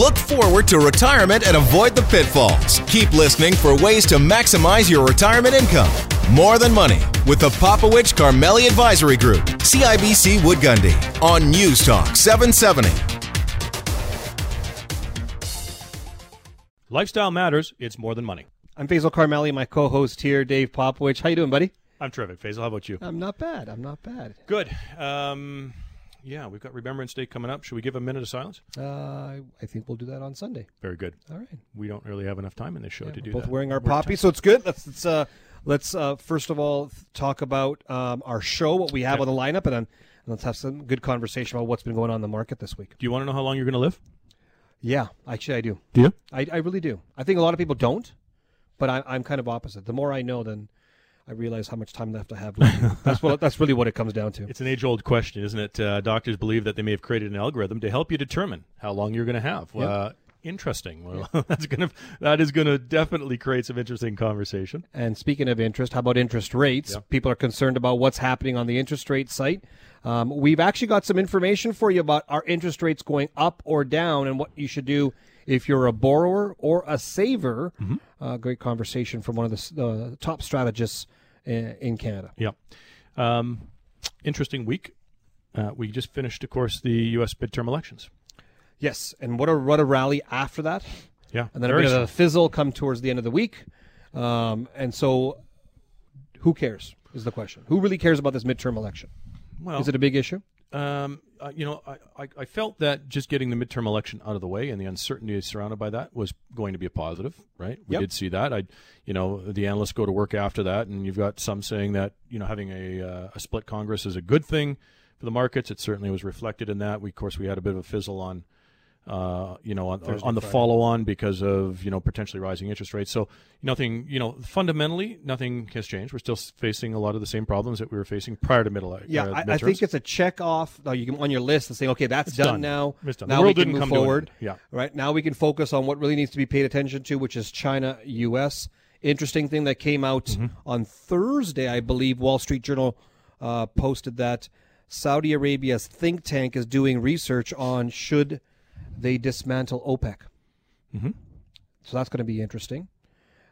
Look forward to retirement and avoid the pitfalls. Keep listening for ways to maximize your retirement income. More Than Money with the Popowich Karmali Advisory Group, CIBC Wood Gundy, on News Talk 770. Lifestyle matters. It's more than money. I'm Faisal Karmali, my co-host here, Dave Popowich. How you doing, buddy? I'm terrific. Faisal, how about you? I'm not bad. I'm not bad. Good. Um, yeah, we've got Remembrance Day coming up. Should we give a minute of silence? Uh, I think we'll do that on Sunday. Very good. All right. We don't really have enough time in this show Yeah, to we're do both that. wearing our poppy, so it's good. Let's let's uh, let's uh, first of all talk about um, our show, what we have Okay. on the lineup, and then let's have some good conversation about what's been going on in the market this week. Do you want to know how long you're going to live? Yeah, actually, I do. Do you? I, I really do. I think a lot of people don't, but I, I'm kind of opposite. The more I know, then I realize how much time left I have. Left. that's what that's really what it comes down to. It's an age-old question, isn't it? Uh, doctors believe that they may have created an algorithm to help you determine how long you're going to have. Yep. Uh, interesting. Well, that's going to that is going to definitely create some interesting conversation. And speaking of interest, how about interest rates? Yeah. People are concerned about what's happening on the interest rate site. Um, we've actually got some information for you about our interest rates going up or down and what you should do if you're a borrower or a saver. Mm-hmm. Uh, great conversation from one of the uh, top strategists in, Canada. Yeah. Um, interesting week. Uh, we just finished, of course, the U.S. midterm elections. Yes, and what a what a rally after that. Yeah, and then a bit of a fizzle come towards the end of the week. Um, and so, who cares is the question. Who really cares about this midterm election? well, Is it a big issue? Um, uh, you know, I, I, I felt that just getting the midterm election out of the way and the uncertainty surrounded by that was going to be a positive, right? We Yep. did see that. I, you know, the analysts go to work after that, and you've got some saying that you know having a uh, a split Congress is a good thing for the markets. It certainly was reflected in that. We, of course, we had a bit of a fizzle on. Uh, you know, on, Thursday, on the Friday. follow-on because of you know potentially rising interest rates. So nothing, you know, fundamentally nothing has changed. We're still facing a lot of the same problems that we were facing prior to middle. Yeah, uh, I, I think it's a check off. Uh, you can on your list and saying, okay, that's done, done. now. It's done. The Now world we can didn't move come forward. Yeah. Right now we can focus on what really needs to be paid attention to, which is China, U.S. Interesting thing that came out Mm-hmm. on Thursday, I believe. Wall Street Journal uh, posted that Saudi Arabia's think tank is doing research on should they dismantle OPEC. Mhm. So that's going to be interesting.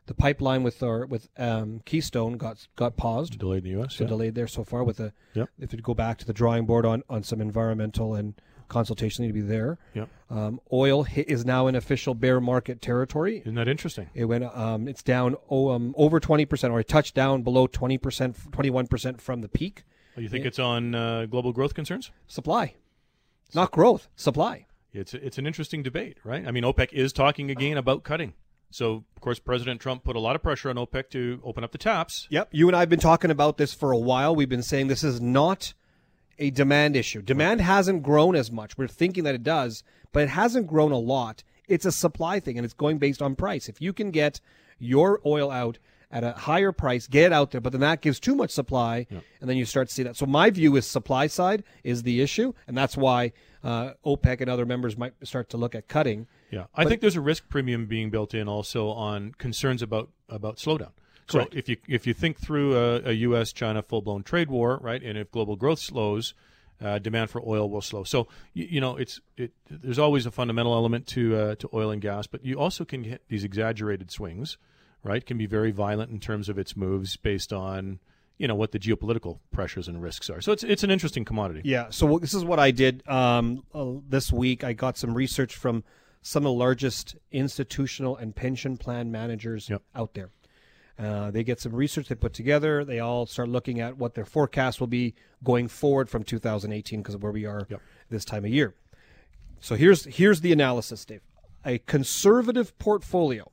The pipeline with our with um, Keystone got got paused delayed in the U.S. so yeah. delayed there so far with a Yep. if you go back to the drawing board on, on some environmental and consultation need to be there. Yep. Um, oil is now in official bear market territory. Isn't that interesting? It went um, it's down oh, um, over 20% or it touched down below 20%, 21% from the peak. Oh, You think it's on uh, global growth concerns? Supply. Not growth, supply. It's it's an interesting debate, right? I mean, OPEC is talking again about cutting. So, of course, President Trump put a lot of pressure on OPEC to open up the taps. Yep. You and I have been talking about this for a while. We've been saying this is not a demand issue. Demand hasn't grown as much. We're thinking that it does, but it hasn't grown a lot. It's a supply thing, and it's going based on price. If you can get your oil out at a higher price, get it out there, but then that gives too much supply, and then you start to see that. So my view is supply side is the issue, and that's why uh, OPEC and other members might start to look at cutting. Yeah, I think there's a risk premium being built in also on concerns about about slowdown. So Correct. if you if you think through a, a U.S. China full blown trade war, right, and if global growth slows, uh, demand for oil will slow. So you, you know it's it. There's always a fundamental element to uh, to oil and gas, but you also can get these exaggerated swings, right? Can be very violent in terms of its moves based on you know what the geopolitical pressures and risks are. So it's it's an interesting commodity. Yeah. So this is what I did um, uh, this week. I got some research from some of the largest institutional and pension plan managers Yep. out there. Uh, they get some research they put together. They all start looking at what their forecast will be going forward from 2018 because of where we are Yep. this time of year. So here's here's the analysis, Dave. A conservative portfolio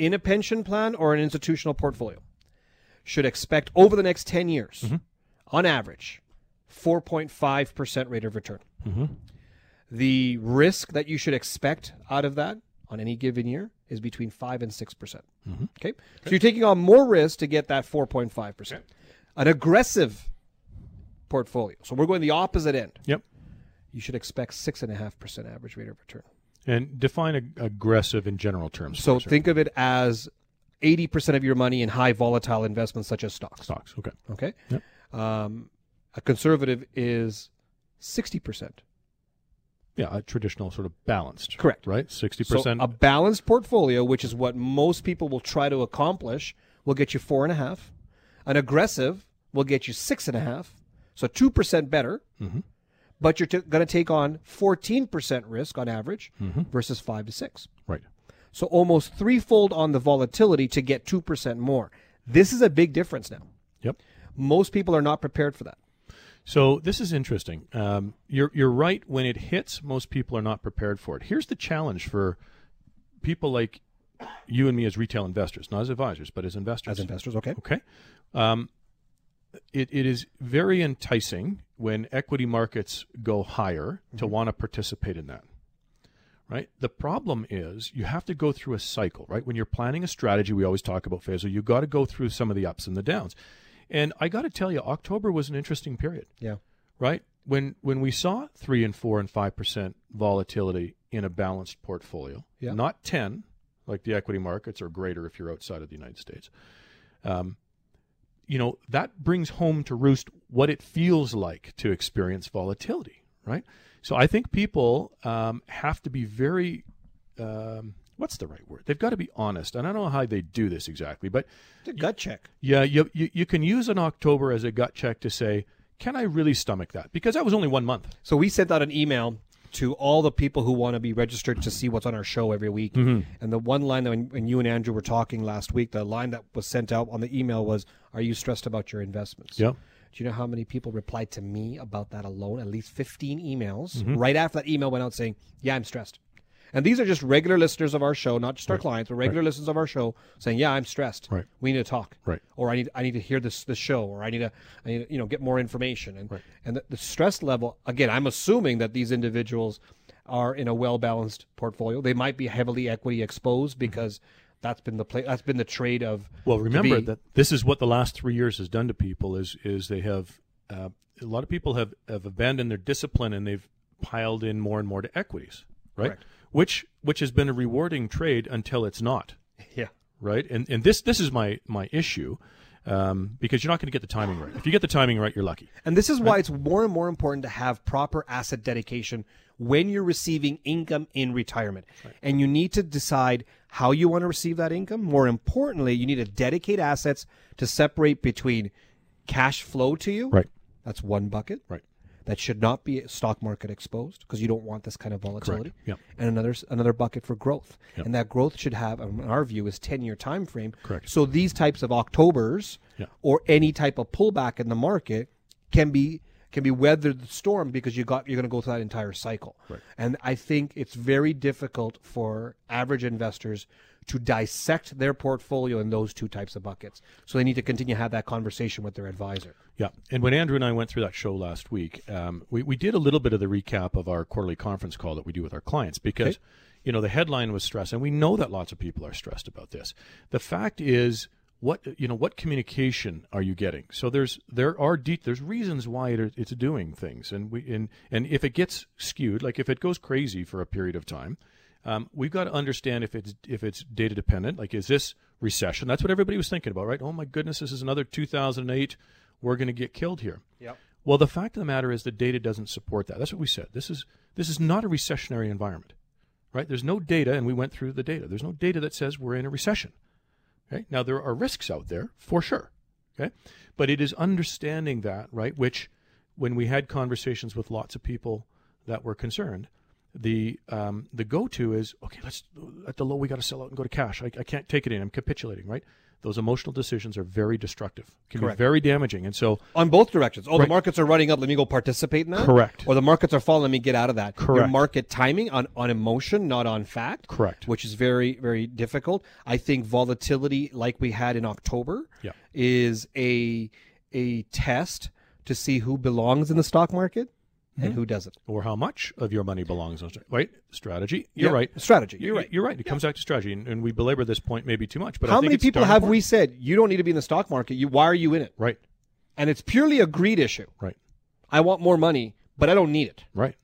in a pension plan or an institutional portfolio should expect over the next 10 years, mm-hmm. on average, 4.5% rate of return. Mm-hmm. The risk that you should expect out of that on any given year is between 5 and 6%. percent mm-hmm. Okay? So you're taking on more risk to get that 4.5%. An aggressive portfolio. So we're going the opposite end. Yep. You should expect 6.5% average rate of return. And define ag- aggressive in general terms. So think of it as 80% of your money in high volatile investments such as stocks. stocks. Okay. Okay. Yep. Um, a conservative is 60% Yeah, a traditional sort of balanced. Correct. Right? 60%. So a balanced portfolio, which is what most people will try to accomplish, will get you four and a half. An aggressive will get you six and a half. So two percent better. Mm-hmm. But you're t- going to take on fourteen percent risk on average Mm-hmm. versus five to six. right. So almost threefold on the volatility to get two percent more. This is a big difference now. Yep. Most people are not prepared for that. So this is interesting. Um, you're you're right. When it hits, most people are not prepared for it. Here's the challenge for people like you and me as retail investors, not as advisors, but as investors. As investors, okay? Okay. Um, it, it is very enticing when equity markets go higher to want to participate in that. Right. The problem is you have to go through a cycle, right? When you're planning a strategy, we always talk about Faisal, you got to go through some of the ups and the downs. And I got to tell you, October was an interesting period Yeah. right? When when we saw three and four and five percent volatility in a balanced portfolio, Yeah. not ten like the equity markets or greater if you're outside of the United States. Um, you know that brings home to roost what it feels like to experience volatility, right? So I think people um, have to be very um, what's the right word? They've got to be honest. And I don't know how they do this exactly, but It's a gut check. yeah, you, you you can use an October as a gut check to say, can I really stomach that? Because that was only one month. So we sent out an email to all the people who want to be registered to see what's on our show every week. And the one line that when, when you and Andrew were talking last week, the line that was sent out on the email was, "Are you stressed about your investments?" Yeah. Do you know how many people replied to me about that alone? At least 15 emails Mm-hmm. right after that email went out saying, "Yeah, I'm stressed." And these are just regular listeners of our show, not just our clients, but regular listeners of our show saying, "Yeah, I'm stressed. Right. We need to talk. Right. Or I need I need to hear this this show, or I need to I need to, you know get more information." And Right. and the, the stress level again, I'm assuming that these individuals are in a well balanced portfolio. They might be heavily equity exposed because that's been the play, that's been the trade of Well, remember that this is what the last three years has done to people is is they have uh, a lot of people have, have abandoned their discipline and they've piled in more and more to equities, right? Correct. Which which has been a rewarding trade until it's not, yeah. right? And and this this is my my issue. Um, because you're not going to get the timing right. If you get the timing right, you're lucky. And this is why it's more and more important to have proper asset dedication when you're receiving income in retirement. And you need to decide how you want to receive that income. More importantly, you need to dedicate assets to separate between cash flow to you. Right. That's one bucket. Right. That should not be stock market exposed because you don't want this kind of volatility. Yep. And another another bucket for growth. And that growth should have, in our view, is 10 year time frame. Correct. So these types of Octobers Yeah. or any type of pullback in the market can be can be weathered the storm because you got you're going to go through that entire cycle. Right. And I think it's very difficult for average investors to dissect their portfolio in those two types of buckets. So they need to continue to have that conversation with their advisor. Yeah, and when Andrew and I went through that show last week, um, we we did a little bit of the recap of our quarterly conference call that we do with our clients because, Okay. you know, the headline was stress, and we know that lots of people are stressed about this. The fact is, what you know, what communication are you getting? So there's there are de- there's reasons why it, it's doing things, and we and and if it gets skewed, like if it goes crazy for a period of time. Um, we've got to understand if it's if it's data dependent. Like, is this recession? That's what everybody was thinking about, right? Oh my goodness, this is another 2008. We're going to get killed here. Yep. Well, the fact of the matter is the data doesn't support that. That's what we said. This is this is not a recessionary environment, right? There's no data, and we went through the data. There's no data that says we're in a recession. Okay. Now there are risks out there for sure. Okay, but it is understanding that right, which when we had conversations with lots of people that were concerned, the um, the go to is okay. Let's at the low we got to sell out and go to cash. I, I can't take it in. I'm capitulating. Right. Those emotional decisions are very destructive. Can Correct. be very damaging. And so On both directions. Oh, the markets are running up. Let me go participate in that. Correct. Or the markets are falling. Let me get out of that. Your Correct. market timing on, on emotion, not on fact. Correct. Which is very, very difficult. I think volatility, like we had in October, Yeah. is a a test to see who belongs in the stock market Mm-hmm. and who doesn't. or how much of your money belongs on right strategy. You're Yeah, right. strategy. You- You're right. You're right. It comes back to strategy, and, and we belabor this point maybe too much. But How many people have we said you don't need to be in the stock market? You why are you in it? Right. And it's purely a greed issue. Right. I want more money, but I don't need it. Right.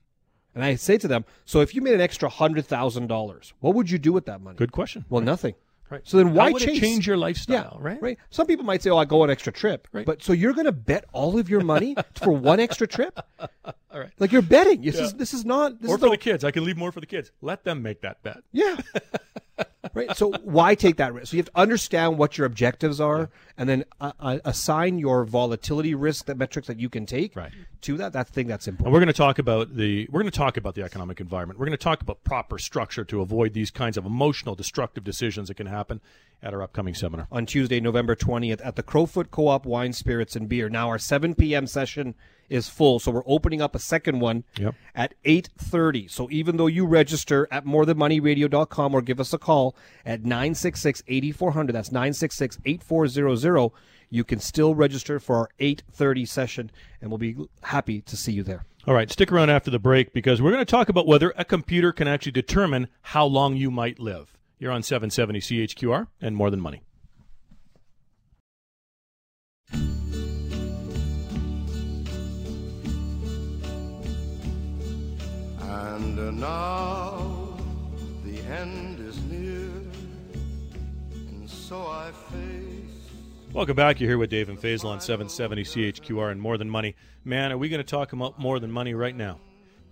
And I say to them, so if you made an extra hundred thousand dollars, what would you do with that money? Good question. Well, nothing. Right. So then why it change your lifestyle, yeah, right? Right. Some people might say, "Oh, I go on an extra trip," Right. but so you're going to bet all of your money for one extra trip? All right. Like you're betting. This Yeah. is this is not. This Or is for the- the kids. I can leave more for the kids. Let them make that bet. Yeah. right. So why take that risk? So you have to understand what your objectives are, and then uh, uh, assign your volatility risk, the metrics that you can take Right. to that. That thing that's important. And we're going to talk about the we're going to talk about the economic environment. We're going to talk about proper structure to avoid these kinds of emotional destructive decisions that can happen at our upcoming seminar. on Tuesday, November 20th at the Crowfoot Co-op Wine, Spirits, and Beer. Now our 7 p.m. session is full, so we're opening up a second one Yep. at 8.30. So even though you register at morethanmoneyradio.com or give us a call at 966-8400, that's 966-8400, you can still register for our 8.30 session, and we'll be happy to see you there. All right, stick around after the break because we're going to talk about whether a computer can actually determine how long you might live. You're on 770 CHQR and more than money. And now the end is near, and so I face. Welcome back. You're here with Dave and Faisal on 770 CHQR and more than money. Man, are we going to talk about more than money right now?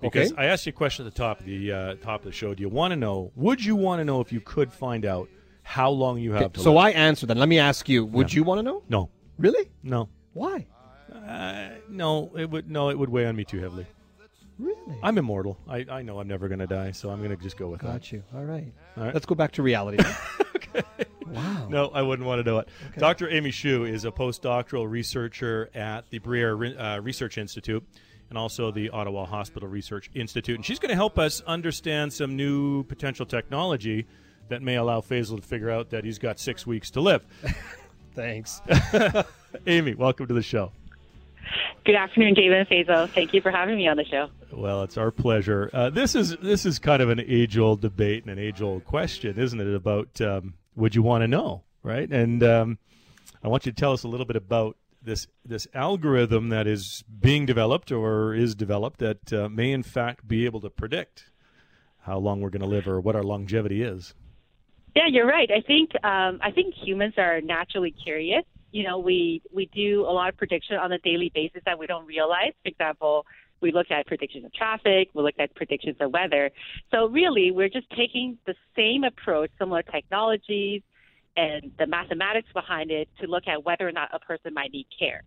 Because Okay. I asked you a question at the top of the uh, top of the show. Do you want to know? Would you want to know if you could find out how long you have to So live? I answered that. Let me ask you, would you want to know? no, Really? no, Why? uh, no. It would no. It would weigh on me too heavily. Really? I'm immortal. I, I know I'm never going to die, so I'm going to just go with that. Got you. All right. All right. Let's go back to reality. okay. Wow. No, I wouldn't want to know it. Dr. Amy Hsu is a postdoctoral researcher at the Bruyère uh, Research Institute and also the Ottawa Hospital Research Institute. And she's going to help us understand some new potential technology that may allow Faisal to figure out that he's got six weeks to live. Thanks. Amy, welcome to the show. Good afternoon, David and Faisal. Thank you for having me on the show. Well, it's our pleasure. Uh, this is this is kind of an age-old debate and an age-old question, isn't it? About um, would you want to know, right? And um, I want you to tell us a little bit about this this algorithm that is being developed or is developed that uh, may in fact be able to predict how long we're going to live or what our longevity is. Yeah, you're right. I think um, I think humans are naturally curious. You know, we we do a lot of prediction on a daily basis that we don't realize. For example, we look at predictions of traffic, we look at predictions of weather. So really, we're just taking the same approach, similar technologies, and the mathematics behind it to look at whether or not a person might need care.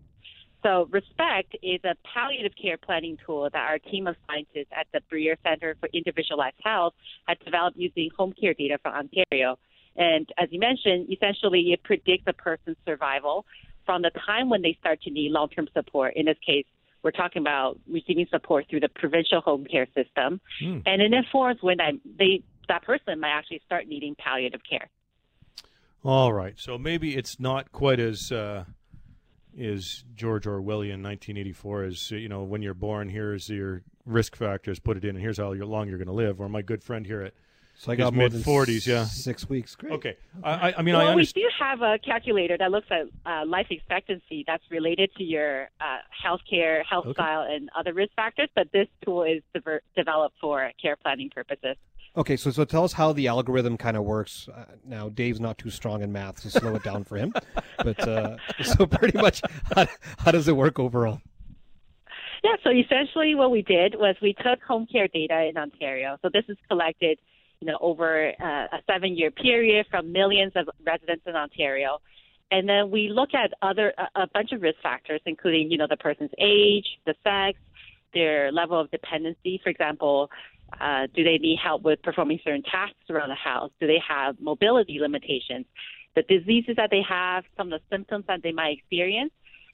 So Respect is a palliative care planning tool that our team of scientists at the Bruyère Center for Individualized Health had developed using home care data from Ontario. And as you mentioned, essentially it predicts a person's survival from the time when they start to need long-term support. In this case, we're talking about receiving support through the provincial home care system, Hmm. and it informs when that, they, that person might actually start needing palliative care. All right, so maybe it's not quite as uh, is George Orwellian 1984 as uh, you know when you're born. Here's your risk factors, put it in, and here's how long you're going to live. Or my good friend here at So I His got more than mid-40s, yeah. six weeks. Great. okay, I, I, I mean I well, we understand. do have a calculator that looks at uh, life expectancy that's related to your uh, healthcare, health Okay. style, and other risk factors. But this tool is dever- developed for care planning purposes. Okay, so so tell us how the algorithm kind of works. Uh, now, Dave's not too strong in math, so slow it down for him. But uh, so pretty much, how, how does it work overall? Yeah, so essentially what we did was we took home care data in Ontario. So this is collected, you know, over uh, a seven-year period from millions of residents in Ontario. And then we look at other a, bunch of risk factors, including, you know, the person's age, the sex, their level of dependency. For example, uh, do they need help with performing certain tasks around the house? Do they have mobility limitations? The diseases that they have, some of the symptoms that they might experience.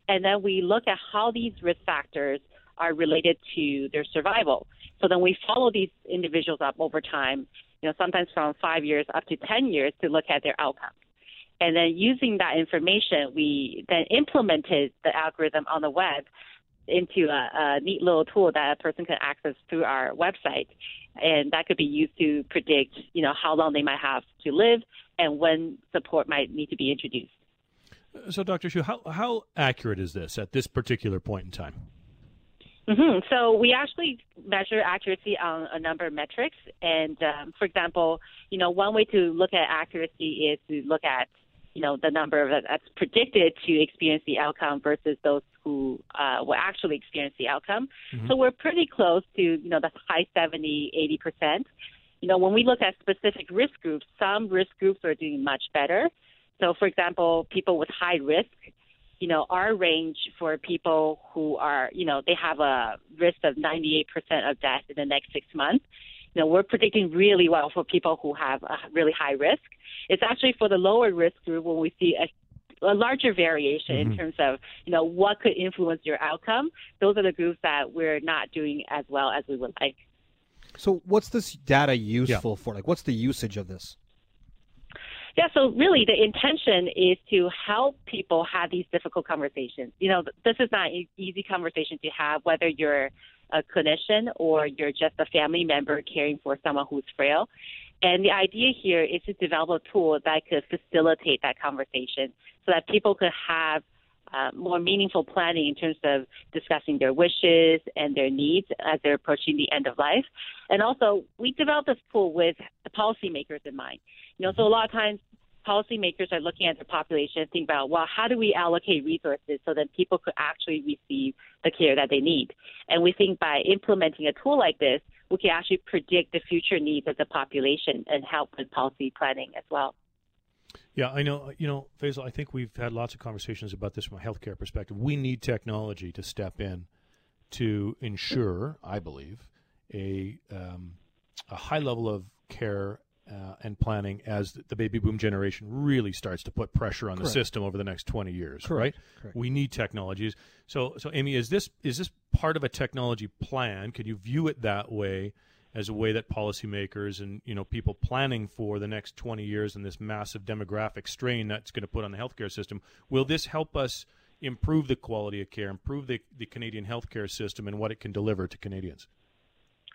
And then we look at how these risk factors are related to their survival. So then we follow these individuals up over time, you know, sometimes from five years up to 10 years to look at their outcomes. And then using that information, we then implemented the algorithm on the web into a, a neat little tool that a person can access through our website. And that could be used to predict, you know, how long they might have to live and when support might need to be introduced. So, Dr. Hsu, how, how accurate is this at this particular point in time? Hmm So we actually measure accuracy on a number of metrics, and um, for example, you know, one way to look at accuracy is to look at you know the number of that's predicted to experience the outcome versus those who uh, will actually experience the outcome. So we're pretty close to you know the high 70, 80 percent. You know, when we look at specific risk groups, some risk groups are doing much better. So, for example, people with high risk you know, our range for people who are, you know, they have a risk of 98% of death in the next six months. You know, we're predicting really well for people who have a really high risk. It's actually for the lower risk group when we see a, a larger variation in mm-hmm. terms of, you know, what could influence your outcome. Those are the groups that we're not doing as well as we would like. So, what's this data useful for? Like, what's the usage of this? Yeah, so really the intention is to help people have these difficult conversations. You know, this is not an easy conversation to have, whether you're a clinician or you're just a family member caring for someone who's frail. And the idea here is to develop a tool that could facilitate that conversation so that people could have uh, more meaningful planning in terms of discussing their wishes and their needs as they're approaching the end of life. And also, we developed this tool with the policymakers in mind. You know, so a lot of times policymakers are looking at their population and think about, well, how do we allocate resources so that people could actually receive the care that they need? And we think by implementing a tool like this, we can actually predict the future needs of the population and help with policy planning as well. Yeah, I know. You know, Faisal, I think we've had lots of conversations about this from a healthcare perspective. We need technology to step in to ensure, I believe, a um, a high level of care uh, and planning as the baby boom generation really starts to put pressure on the system over the next 20 years right Correct. we need technologies so so amy is this is this part of a technology plan can you view it that way as a way that policymakers and you know people planning for the next 20 years and this massive demographic strain that's going to put on the healthcare system will this help us improve the quality of care improve the, the canadian healthcare system and what it can deliver to canadians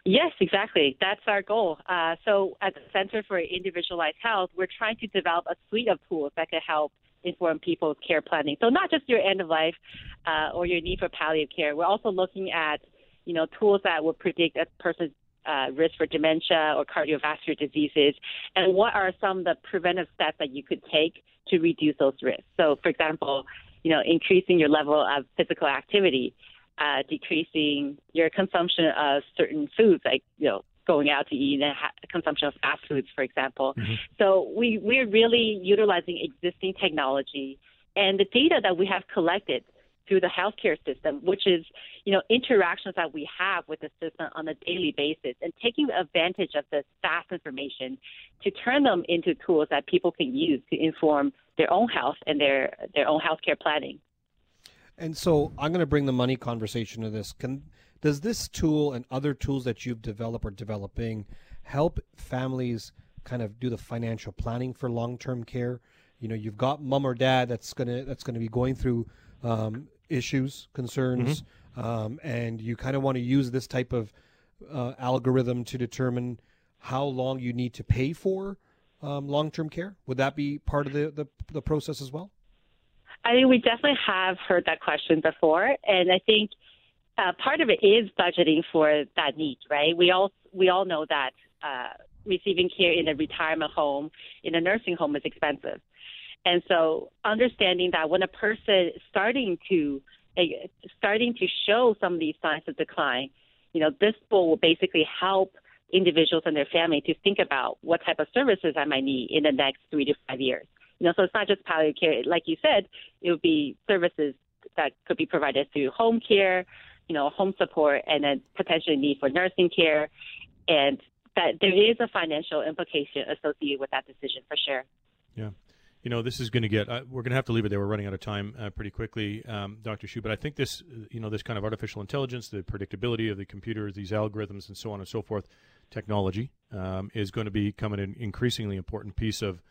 Yes, exactly. That's our goal. Uh, so, at the Center for Individualized Health, we're trying to develop a suite of tools that can help inform people's care planning. So, not just your end of life uh, or your need for palliative care. We're also looking at, you know, tools that will predict a person's uh, risk for dementia or cardiovascular diseases, and what are some of the preventive steps that you could take to reduce those risks. So, for example, you know, increasing your level of physical activity uh, decreasing your consumption of certain foods, like you know going out to eat and ha- consumption of fast foods, for example. So we we're really utilizing existing technology and the data that we have collected through the healthcare system, which is you know interactions that we have with the system on a daily basis, and taking advantage of the staff information to turn them into tools that people can use to inform their own health and their their own healthcare planning. And so I'm going to bring the money conversation to this. Can does this tool and other tools that you've developed or developing help families kind of do the financial planning for long-term care? You know, you've got mom or dad that's gonna that's going to be going through um, issues, concerns, um, and you kind of want to use this type of uh, algorithm to determine how long you need to pay for um, long-term care. Would that be part of the, the, the process as well? I think we definitely have heard that question before, and I think uh, part of it is budgeting for that need, right? We all we all know that uh, receiving care in a retirement home, in a nursing home, is expensive, and so understanding that when a person starting to uh, starting to show some of these signs of decline, you know, this tool will basically help individuals and their family to think about what type of services I might need in the next three to five years. You know, so it's not just palliative care. Like you said, it would be services that could be provided through home care, you know, home support, and then potentially need for nursing care, and that there is a financial implication associated with that decision for sure. Yeah. You know, this is going to get. Uh, we're going to have to leave it there. We're running out of time uh, pretty quickly, um, Dr. Hsu. But I think this, uh, you know, this kind of artificial intelligence, the predictability of the computers, these algorithms, and so on and so forth, technology um, is going to become an increasingly important piece of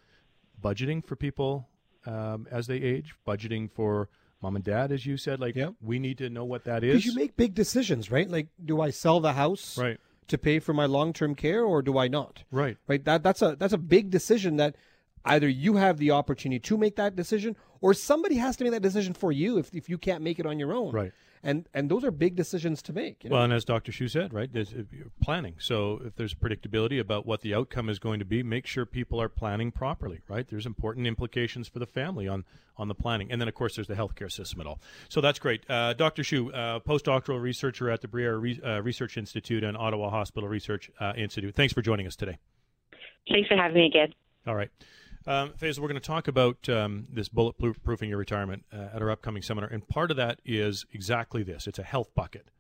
budgeting for people um, as they age. Budgeting for mom and dad, as you said, like Yeah. we need to know what that is. Because you make big decisions, right? Like, do I sell the house Right. to pay for my long term care, or do I not? Right. Right. That that's a that's a big decision that either you have the opportunity to make that decision or somebody has to make that decision for you if, if you can't make it on your own. Right. And and those are big decisions to make. You know? Well, and as Dr. Hsu said, right, there's you're planning. So if there's predictability about what the outcome is going to be, make sure people are planning properly, right? There's important implications for the family on on the planning, and then of course there's the healthcare system at all. So that's great, uh, Dr. Hsu, uh, postdoctoral researcher at the Bruyère Re- uh, Research Institute and Ottawa Hospital Research uh, Institute. Thanks for joining us today. Thanks for having me again. All right. Um, Faisal, we're going to talk about um, this bulletproofing your retirement uh, at our upcoming seminar, and part of that is exactly this: it's a health bucket,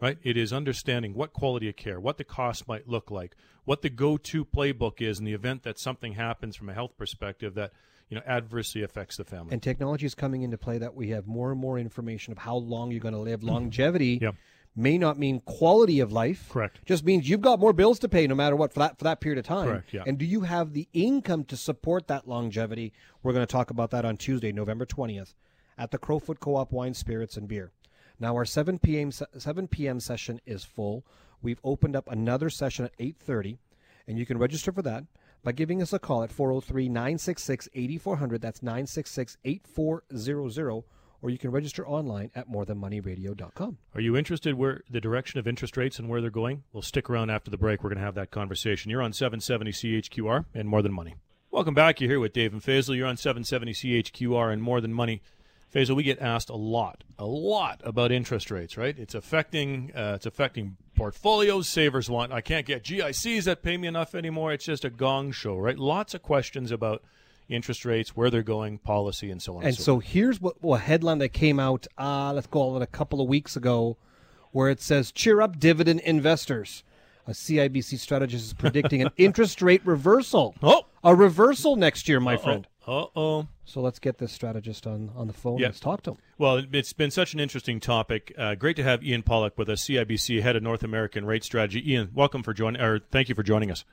right? It is understanding what quality of care, what the cost might look like, what the go-to playbook is in the event that something happens from a health perspective that you know adversely affects the family. and technology is coming into play that we have more and more information of how long you're going to live. Longevity Yep. May not mean quality of life. Correct. Just means you've got more bills to pay no matter what for that for that period of time. Correct, yeah. And do you have the income to support that longevity? We're going to talk about that on Tuesday, November 20th at the Crowfoot Co-op Wine, Spirits and Beer. Now our 7 p.m. 7 p.m. session is full. We've opened up another session at 8:30 and you can register for that by giving us a call at 403-966-8400. That's 966-8400 or you can register online at morethanmoneyradio.com. Are you interested where the direction of interest rates and where they're going? Well, stick around after the break. We're going to have that conversation. You're on 770 CHQR and More Than Money. Welcome back. You're here with Dave and Faisal. You're on 770 CHQR and More Than Money. Faisal, we get asked a lot, a lot about interest rates, right? It's affecting, uh, it's affecting portfolios. Savers want, I can't get GICs that pay me enough anymore. It's just a gong show, right? Lots of questions about interest rates, where they're going, policy, and so on. And so, so here's what a headline that came out, uh, let's call it a couple of weeks ago, where it says, Cheer up, dividend investors. A CIBC strategist is predicting an interest rate reversal. Oh! A reversal next year, my friend. Uh oh. So let's get this strategist on, on the phone. Yeah. Let's talk to him. Well, it- it's been such an interesting topic. Uh, great to have Ian Pollick with us, CIBC head of North American Rate Strategy. Ian, welcome for joining, or thank you for joining us.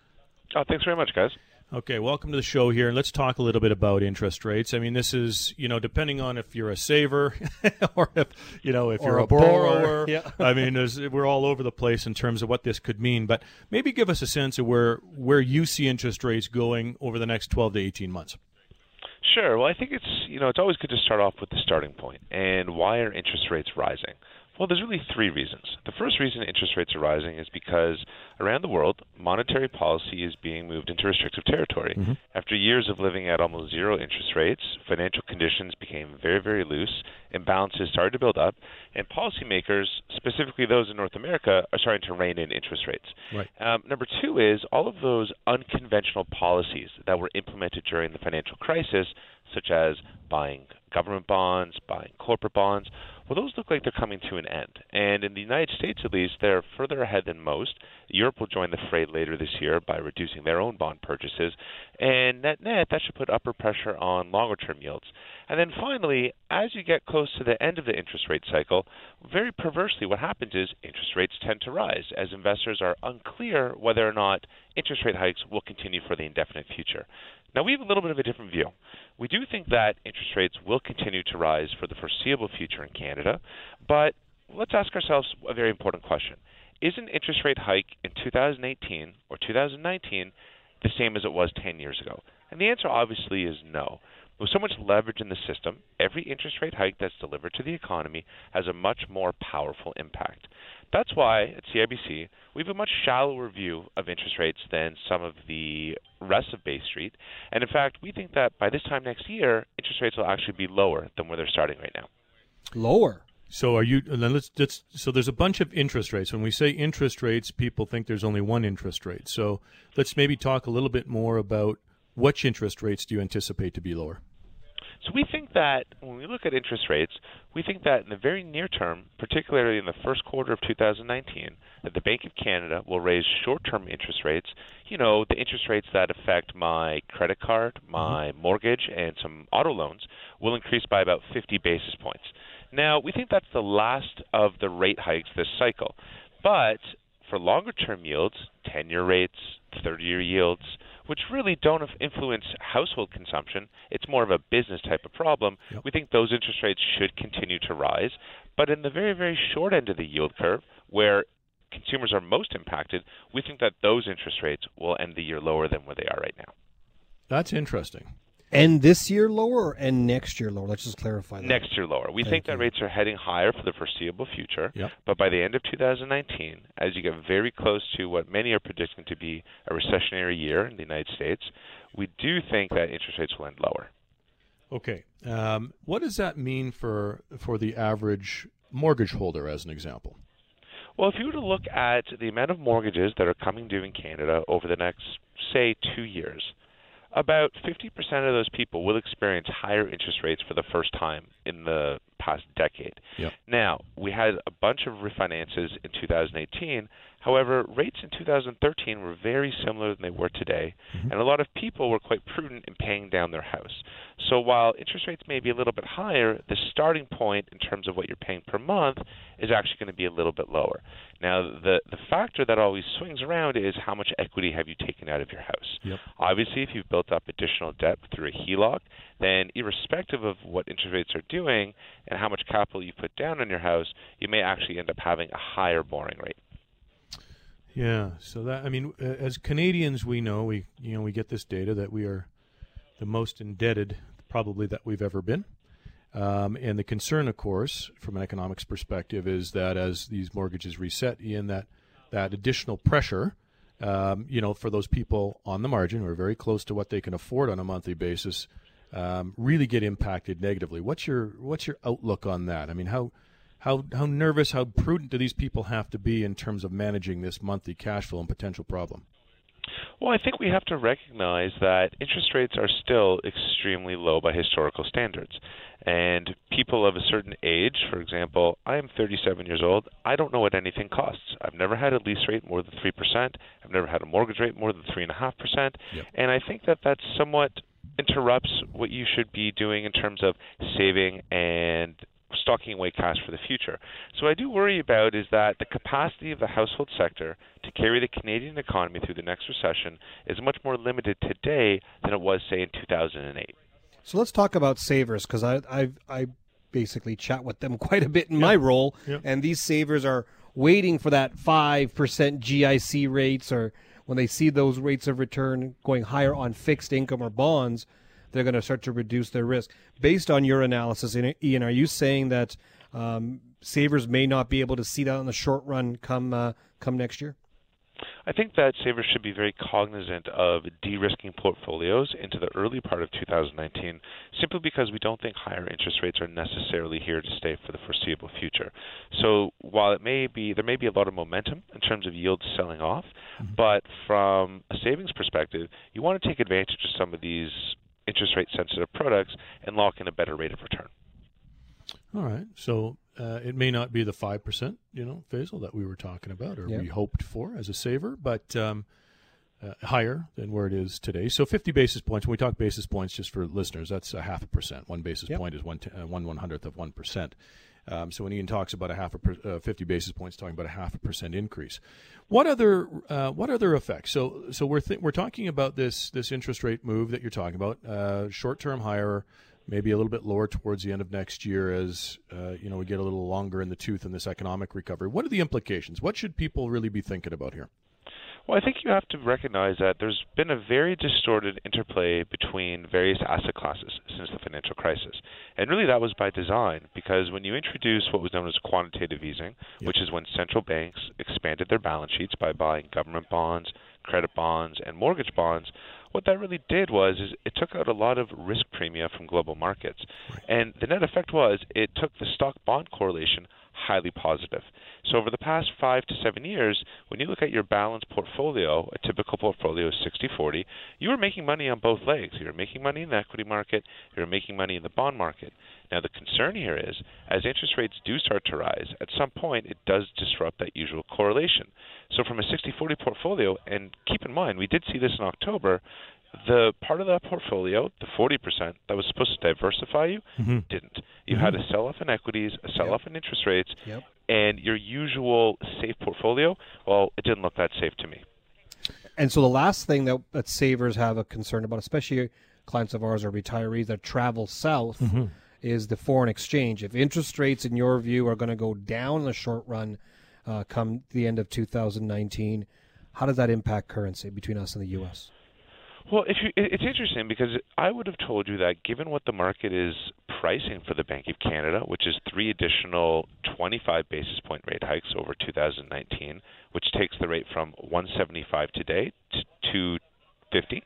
Oh, thanks very much, guys. Okay, welcome to the show here, and let's talk a little bit about interest rates. I mean, this is you know depending on if you're a saver or if you know if Or you're a a borrower. borrower. Yeah. I mean, there's, we're all over the place in terms of what this could mean. But maybe give us a sense of where where you see interest rates going over the next 12 to 18 months. Sure. Well, I think it's you know it's always good to start off with the starting point and why are interest rates rising? Well, there's really three reasons. The first reason interest rates are rising is because around the world, monetary policy is being moved into restrictive territory. After years of living at almost zero interest rates, financial conditions became very, very loose, imbalances started to build up, and policymakers, specifically those in North America, are starting to rein in interest rates. Right. Um, number two is all of those unconventional policies that were implemented during the financial crisis, such as buying government bonds, buying corporate bonds, well, those look like they're coming to an end. And in the United States, at least, they're further ahead than most. Europe will join the fray later this year by reducing their own bond purchases. And net net, that should put upper pressure on longer term yields. And then finally, as you get close to the end of the interest rate cycle, very perversely, what happens is interest rates tend to rise as investors are unclear whether or not interest rate hikes will continue for the indefinite future. Now, we have a little bit of a different view. We do think that interest rates will continue to rise for the foreseeable future in Canada, but let's ask ourselves a very important question. Is an interest rate hike in 2018 or 2019 the same as it was 10 years ago? And the answer obviously is no. With so much leverage in the system, every interest rate hike that's delivered to the economy has a much more powerful impact. That's why at CIBC we have a much shallower view of interest rates than some of the rest of Bay Street. And in fact, we think that by this time next year, interest rates will actually be lower than where they're starting right now. Lower. So are you? And then let's, let's. So there's a bunch of interest rates. When we say interest rates, people think there's only one interest rate. So let's maybe talk a little bit more about which interest rates do you anticipate to be lower? So we think that when we look at interest rates, we think that in the very near term, particularly in the first quarter of 2019, that the Bank of Canada will raise short-term interest rates, you know, the interest rates that affect my credit card, mm-hmm. my mortgage, and some auto loans will increase by about 50 basis points. Now, we think that's the last of the rate hikes this cycle. But for longer term yields, 10 year rates, 30 year yields, which really don't influence household consumption, it's more of a business type of problem. Yep. We think those interest rates should continue to rise. But in the very, very short end of the yield curve, where consumers are most impacted, we think that those interest rates will end the year lower than where they are right now. That's interesting. And this year lower and next year lower. Let's just clarify that. Next year lower. We Thank think that you. rates are heading higher for the foreseeable future. Yep. But by the end of 2019, as you get very close to what many are predicting to be a recessionary year in the United States, we do think that interest rates will end lower. Okay. Um, what does that mean for for the average mortgage holder, as an example? Well, if you were to look at the amount of mortgages that are coming due in Canada over the next, say, two years, about 50% of those people will experience higher interest rates for the first time in the past decade. Yep. Now, we had a bunch of refinances in 2018. However, rates in 2013 were very similar than they were today, mm-hmm. and a lot of people were quite prudent in paying down their house. So while interest rates may be a little bit higher, the starting point in terms of what you're paying per month is actually going to be a little bit lower. Now, the the factor that always swings around is how much equity have you taken out of your house. Yep. Obviously, if you've built up additional debt through a HELOC, then irrespective of what interest rates are doing and how much capital you put down on your house, you may actually end up having a higher borrowing rate. Yeah. So that I mean, as Canadians, we know we you know we get this data that we are the most indebted probably that we've ever been. Um, and the concern, of course, from an economics perspective, is that as these mortgages reset, Ian, that that additional pressure, um, you know, for those people on the margin who are very close to what they can afford on a monthly basis, um, really get impacted negatively. What's your what's your outlook on that? I mean, how how how nervous, how prudent do these people have to be in terms of managing this monthly cash flow and potential problem? Well, I think we have to recognize that interest rates are still extremely low by historical standards. And people of a certain age, for example, I am 37 years old. I don't know what anything costs. I've never had a lease rate more than 3%. I've never had a mortgage rate more than 3.5%. Yep. And I think that that somewhat interrupts what you should be doing in terms of saving and stocking away cash for the future. So what I do worry about is that the capacity of the household sector to carry the Canadian economy through the next recession is much more limited today than it was, say, in 2008. So let's talk about savers because I, I I basically chat with them quite a bit in my role, Yep. and these savers are waiting for that five percent GIC rates, or when they see those rates of return going higher on fixed income or bonds, they're going to start to reduce their risk. Based on your analysis, Ian, are you saying that um, savers may not be able to see that in the short run come uh, come next year? I think that savers should be very cognizant of de-risking portfolios into the early part of 2019, simply because we don't think higher interest rates are necessarily here to stay for the foreseeable future. So while it may be there may be a lot of momentum in terms of yields selling off, but from a savings perspective, you want to take advantage of some of these interest rate sensitive products and lock in a better rate of return. All right. So uh, it may not be the five percent, you know, Faisal that we were talking about or Yeah. we hoped for as a saver, but um, uh, higher than where it is today. So fifty basis points. When we talk basis points, just for listeners, that's a half a percent. One basis Yep. point is one t- uh, one one hundredth of one percent. Um, so when Ian talks about a half a per, uh, fifty basis points, talking about a half a percent increase. What other uh, what other effects? So so we're th- we're talking about this this interest rate move that you're talking about, uh, short term higher, maybe a little bit lower towards the end of next year as uh, you know we get a little longer in the tooth in this economic recovery. What are the implications? What should people really be thinking about here? Well, I think you have to recognize that there's been a very distorted interplay between various asset classes since the financial crisis. And really that was by design because when you introduce what was known as quantitative easing, which is when central banks expanded their balance sheets by buying government bonds, credit bonds, and mortgage bonds, what that really did was is it took out a lot of risk premia from global markets. And the net effect was it took the stock bond correlation highly positive. So over the past five to seven years, when you look at your balanced portfolio, a typical portfolio is 60-40, you were making money on both legs. You were making money in the equity market, you were making money in the bond market. Now the concern here is, as interest rates do start to rise, at some point it does disrupt that usual correlation. So from a 60-40 portfolio, and keep in mind, we did see this in October, the part of that portfolio, the 40% that was supposed to diversify you, mm-hmm. didn't. You had a mm-hmm. sell off in equities, a sell off in interest rates, Yep. and your usual safe portfolio, well, it didn't look that safe to me. And so the last thing that, that savers have a concern about, especially clients of ours or retirees that travel south, mm-hmm. is the foreign exchange. If interest rates, in your view, are going to go down in the short run uh, come the end of 2019, how does that impact currency between us and the U.S.? Well, if you, it's interesting because I would have told you that given what the market is pricing for the Bank of Canada, which is three additional 25 basis point rate hikes over 2019, which takes the rate from 175 today to 250,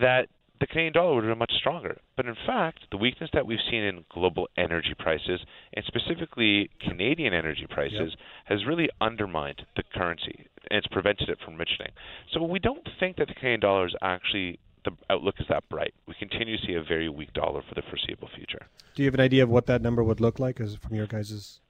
that the Canadian dollar would have been much stronger. But in fact, the weakness that we've seen in global energy prices, and specifically Canadian energy prices, has really undermined the currency and it's prevented it from richening. So we don't think that the Canadian dollar is actually the outlook is that bright. We continue to see a very weak dollar for the foreseeable future. Do you have an idea of what that number would look like as from your guys'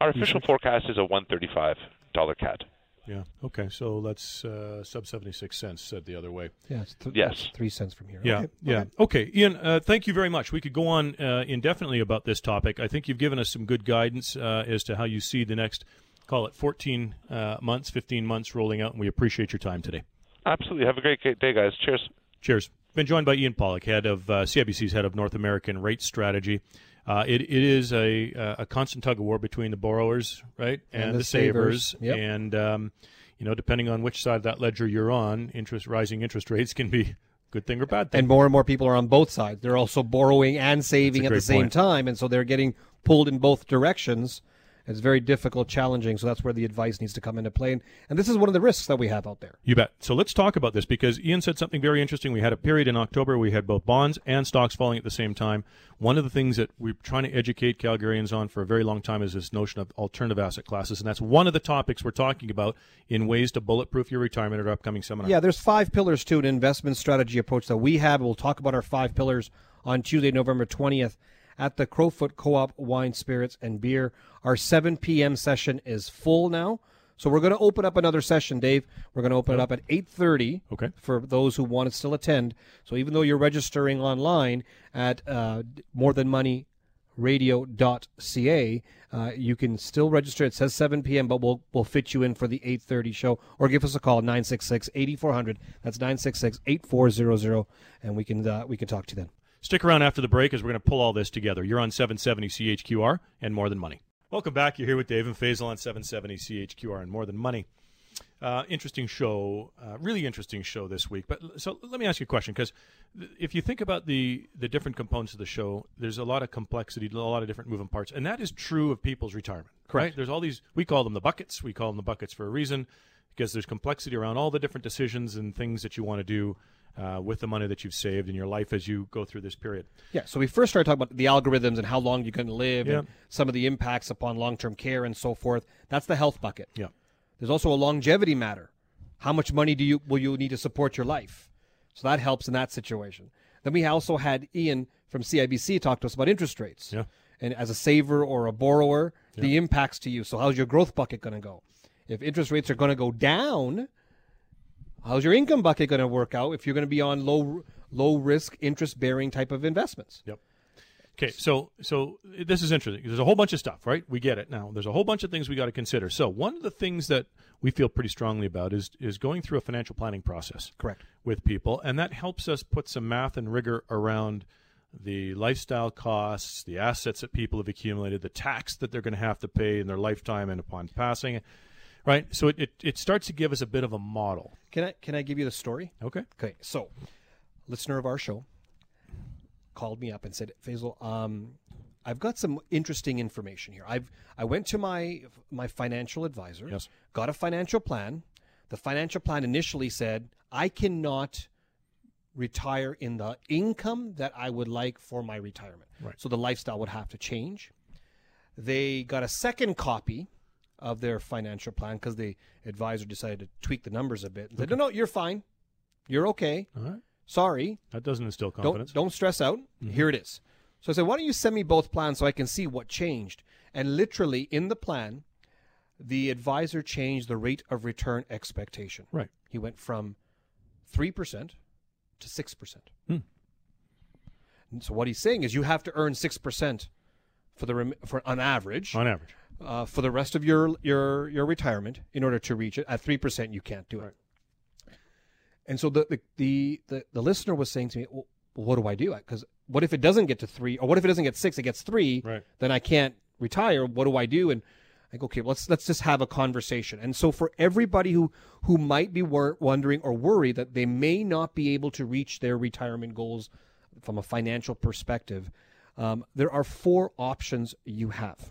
Our official forecast is a 135 dollar CAD. Yeah. Okay. So that's uh, sub seventy six cents said the other way. Yeah, it's th- Yes. that's three cents from here. Yeah, Okay, yeah. okay. Okay, Ian. Uh, thank you very much. We could go on uh, indefinitely about this topic. I think you've given us some good guidance uh, as to how you see the next, call it, fourteen uh, months, fifteen months rolling out, and we appreciate your time today. Absolutely. Have a great day, guys. Cheers. Cheers. Been joined by Ian Pollick, head of uh, CIBC's head of North American Rate Strategy. Uh, it, it is a uh, a constant tug of war between the borrowers, right, And the, the savers, savers. Yep. and um, you know, depending on which side of that ledger you're on, interest rising interest rates can be a good thing or bad thing. And more and more people are on both sides. They're also borrowing and saving at the same point. time, and so they're getting pulled in both directions. It's very difficult, challenging. So that's where the advice needs to come into play. And, and this is one of the risks that we have out there. You bet. So let's talk about this because Ian said something very interesting. We had a period in October we had both bonds and stocks falling at the same time. One of the things that we're trying to educate Calgarians on for a very long time is this notion of alternative asset classes, and that's one of the topics we're talking about in ways to bulletproof your retirement at our upcoming seminar. Yeah, there's five pillars to an investment strategy approach that we have. We'll talk about our five pillars on Tuesday, November 20th at the Crowfoot Co-op Wine, Spirits, and Beer. Our 7 p.m. session is full now. So we're going to open up another session, Dave. We're going to open it up at 8:30 Okay. for those who want to still attend. So even though you're registering online at uh, morethanmoneyradio.ca, uh, you can still register. It says 7 p.m., but we'll we'll fit you in for the 8:30 show, or give us a call 966-8400. That's 966-8400, and we can uh, we can talk to you then. Stick around after the break as we're going to pull all this together. You're on 770 CHQR and More Than Money. Welcome back. You're here with Dave and Faisal on 770 CHQR and More Than Money. Uh, interesting show, uh, really interesting show this week. But so let me ask you a question because if you think about the the different components of the show, there's a lot of complexity, a lot of different moving parts, and that is true of people's retirement. Right? There's all these. We call them the buckets. We call them the buckets for a reason because there's complexity around all the different decisions and things that you want to do uh, with the money that you've saved in your life as you go through this period. Yeah, so we first started talking about the algorithms and how long you can live Yeah. and some of the impacts upon long-term care and so forth. That's the health bucket. Yeah. There's also a longevity matter. How much money do you will you need to support your life? So that helps in that situation. Then we also had Ian from CIBC talk to us about interest rates. Yeah. And as a saver or a borrower, the impacts to you. So how's your growth bucket going to go? If interest rates are going to go down, how's your income bucket going to work out if you're going to be on low low risk interest bearing type of investments? Yep. Okay, so so this is interesting. There's a whole bunch of stuff, right? We get it now. There's a whole bunch of things we got to consider. So one of the things that we feel pretty strongly about is is going through a financial planning process. Correct. With people, and that helps us put some math and rigor around the lifestyle costs, the assets that people have accumulated, the tax that they're going to have to pay in their lifetime and upon passing. Right. So it, it, it starts to give us a bit of a model. Can I can I give you the story? Okay. Okay, so listener of our show called me up and said, Faisal, um, I've got some interesting information here. I've I went to my my financial advisor, Yes. got a financial plan. The financial plan initially said I cannot retire in the income that I would like for my retirement. Right. So the lifestyle would have to change. They got a second copy of their financial plan because the advisor decided to tweak the numbers a bit. They said, no, no, you're fine. You're okay. All right. Sorry. That doesn't instill confidence. Don't don't stress out. Here it is. So I said, why don't you send me both plans so I can see what changed? And literally in the plan, the advisor changed the rate of return expectation. Right. He went from three percent to six percent. Hmm. So what he's saying is you have to earn six percent for the rem- for on average On average. Uh, for the rest of your your your retirement in order to reach it. At three percent, you can't do it. And so the the, the the the listener was saying to me, well, "What do I do? Because what if it doesn't get to three, or what if it doesn't get six? It gets three. Right. Then I can't retire. What do I do?" And Like, okay, let's let's just have a conversation. And so for everybody who who might be wondering or worried that they may not be able to reach their retirement goals from a financial perspective, um, there are four options you have,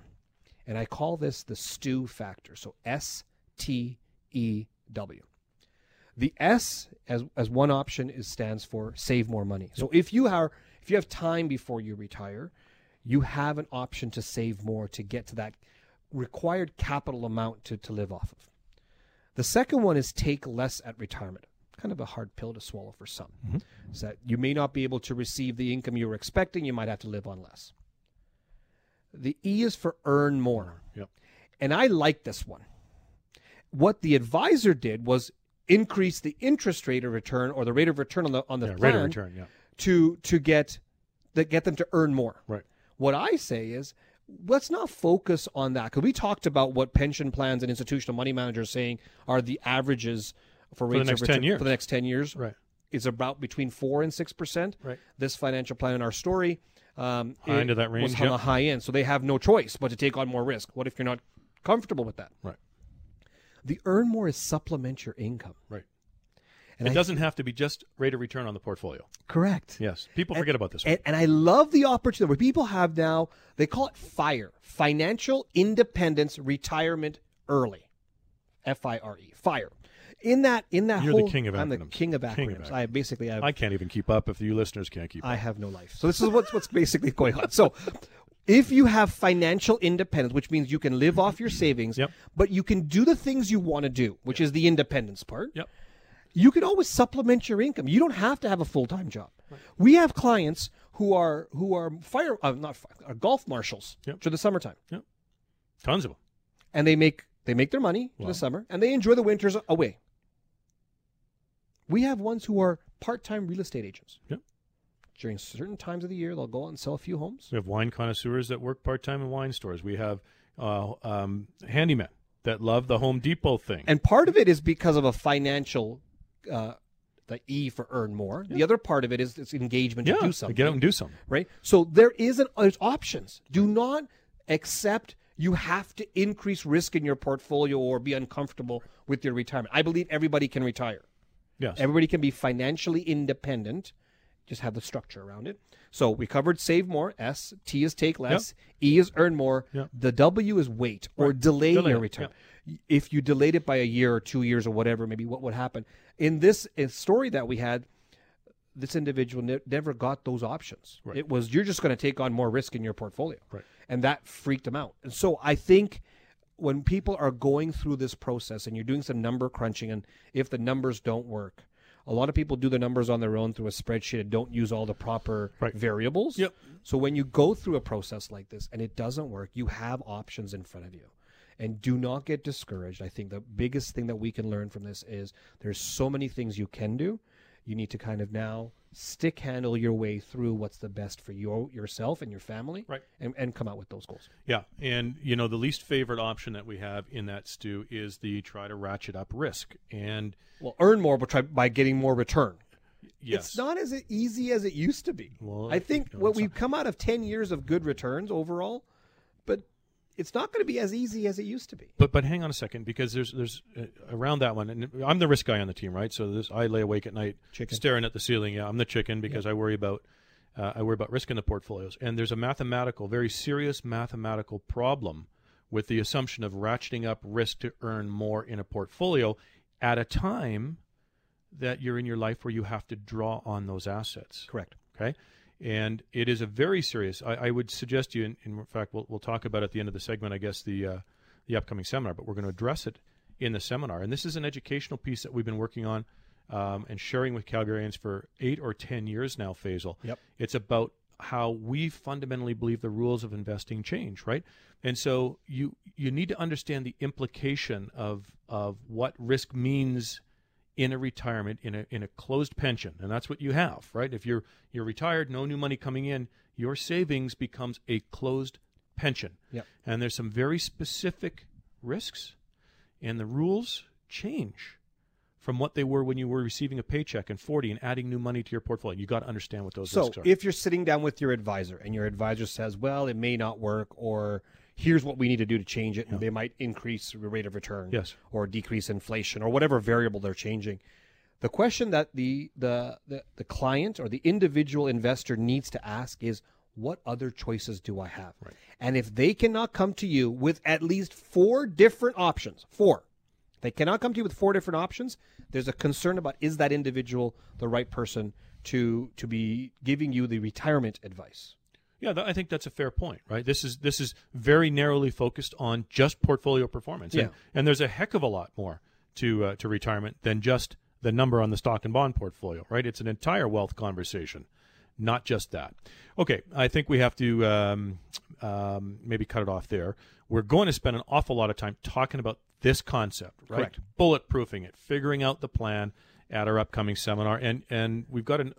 and I call this the stew factor. So S T E W. The S as as one option is stands for save more money. So if you are if you have time before you retire, you have an option to save more to get to that required capital amount to, to live off of. The second one is take less at retirement. Kind of a hard pill to swallow for some. Mm-hmm. Is that you may not be able to receive the income you were expecting, you might have to live on less. The E is for earn more. Yep. And I like this one. What the advisor did was increase the interest rate of return or the rate of return on the on the Yeah, plan rate of return. Yeah. to to get that get them to earn more. Right. What I say is let's not focus on that because we talked about what pension plans and institutional money managers saying are the averages for, the rates next of 10 return years. for the next 10 years Right. is about between 4 and 6% Right. this financial plan in our story um, High end of that range. was on yep. the high end so they have no choice but to take on more risk what if you're not comfortable with that Right. the earn more is supplement your income Right. and it I- doesn't have to be just rate of return on the portfolio. correct Yes. People And- forget about this. And, and I love the opportunity where people have now, they call it FIRE, Financial Independence Retirement Early. F I R E, FIRE. In that, in that You're the whole, king of I'm the king of acronyms. King of I basically have, I can't even keep up if you listeners can't keep up. I have no life. So this is what's what's basically going on. So if you have financial independence, which means you can live off your savings, Yep. but you can do the things you want to do, which is the independence part. Yep. You can always supplement your income. You don't have to have a full time job. We have clients who are who are fire uh, not fire, are golf marshals Yep. for the summertime, Yep. Tons of them. and they make they make their money Wow. the summer, and they enjoy the winters away. We have ones who are part time real estate agents. Yep. During certain times of the year, they'll go out and sell a few homes. We have wine connoisseurs that work part time in wine stores. We have uh, um, handymen that love the Home Depot thing. And part of it is because of a financial, uh, the E for earn more. The other part of it is it's engagement yeah, to do something. get out and do something. right? So there is an there's options. Do not accept you have to increase risk in your portfolio or be uncomfortable with your retirement. I believe everybody can retire. Yes. Everybody can be financially independent. Just have the structure around it. So we covered save more. S T is take less. E is earn more. Yep. The W is wait or delay Delay your return. If you delayed it by a year or two years or whatever, maybe what would happen? In this story that we had, this individual ne- never got those options. Right. It was you're just going to take on more risk in your portfolio, Right. and that freaked him out. And so I think when people are going through this process and you're doing some number crunching, and if the numbers don't work, a lot of people do the numbers on their own through a spreadsheet and don't use all the proper Right. variables. Yep. So when you go through a process like this and it doesn't work, you have options in front of you. And do not get discouraged. I think the biggest thing that we can learn from this is there's so many things you can do. You need to kind of now stick handle your way through what's the best for your yourself and your family Right. and, and come out with those goals. Yeah, and you know the least favorite option that we have in that stew is the try to ratchet up risk. And Well, earn more but try by getting more return. yes, It's not as easy as it used to be. Well, I think what we've come out of 10 years of good returns overall, it's not going to be as easy as it used to be. But but hang on a second because there's there's uh, around that one and I'm the risk guy on the team right so this I lay awake at night Chicken. staring at the ceiling yeah I'm the chicken because I worry about uh, I worry about risk in the portfolios and there's a mathematical very serious mathematical problem with the assumption of ratcheting up risk to earn more in a portfolio at a time that you're in your life where you have to draw on those assets Correct. Okay. And it is a very serious. I, I would suggest you, in, in fact, we'll, we'll talk about at the end of the segment, I guess, the uh, the upcoming seminar, but we're going to address it in the seminar. And this is an educational piece that we've been working on um, and sharing with Calgarians for eight or 10 years now, Faisal. Yep. It's about how we fundamentally believe the rules of investing change, right? And so you you need to understand the implication of of what risk means in a retirement in a in a closed pension and that's what you have right? If you're you're retired no new money coming in your savings becomes a closed pension. Yep. and there's some very specific risks and the rules change from what they were when you were receiving a paycheck and 40 and adding new money to your portfolio. You got to understand what those So risks are. if you're sitting down with your advisor and your advisor says, well, it may not work or here's what we need to do to change it. And they might increase the rate of return Yes. or decrease inflation or whatever variable they're changing. The question that the, the, the, the client or the individual investor needs to ask is, what other choices do I have? And if they cannot come to you with at least four different options, four, they cannot come to you with four different options, there's a concern about is that individual the right person to to be giving you the retirement advice. Yeah, th- I think that's a fair point, right? This is this is very narrowly focused on just portfolio performance, and, Yeah. and there's a heck of a lot more to uh, to retirement than just the number on the stock and bond portfolio, right? It's an entire wealth conversation, not just that. Okay, I think we have to um, um, maybe cut it off there. We're going to spend an awful lot of time talking about this concept, right? Correct. Bulletproofing it, figuring out the plan at our upcoming seminar, and and we've got an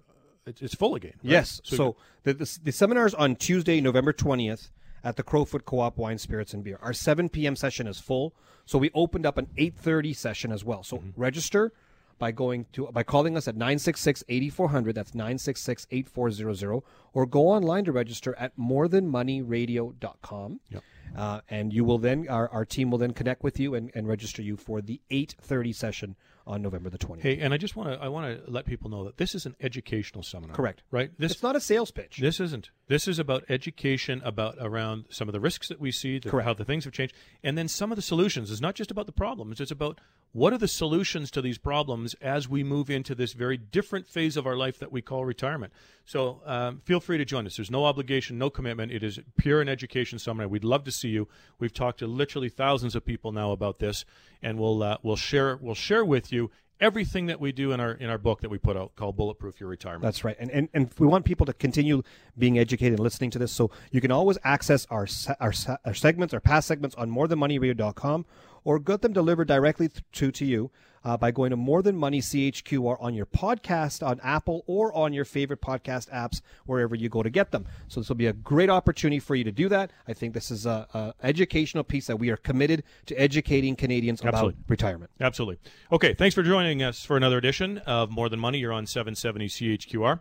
it's full again. right? Yes. So, the, the the seminars on Tuesday, November twentieth, at the Crowfoot Co-op Wine, Spirits, and Beer. Our seven p.m. session is full, so we opened up an eight thirty session as well. So register by going to by calling us at 966-8400 that's 966-8400 or go online to register at morethanmoneyradio.com Yep. uh, and you will then our, our team will then connect with you and, and register you for the 8.30 session on november the 20th Hey, and I just want to I want to let people know that this is an educational seminar. Correct. Right. This it's not a sales pitch This isn't. This is about education about around some of the risks that we see, the, Correct. how the things have changed, and then some of the solutions. It's not just about the problems. It's about what are the solutions to these problems as we move into this very different phase of our life that we call retirement. So um, feel free to join us. There's no obligation, no commitment. It is pure an education seminar. We'd love to see you. We've talked to literally thousands of people now about this, and we'll uh, we'll share we'll share with you everything that we do in our in our book that we put out called Bulletproof Your Retirement. That's right. And, and and we want people to continue being educated and listening to this. So you can always access our our, our segments, our past segments on morethanmoneyradio.com or get them delivered directly to, to you uh, by going to More Than Money CHQR on your podcast on Apple or on your favorite podcast apps, wherever you go to get them. So this will be a great opportunity for you to do that. I think this is a, a educational piece that we are committed to educating Canadians Absolutely. about retirement. Absolutely. Okay, thanks for joining us for another edition of More Than Money. You're on 770 CHQR.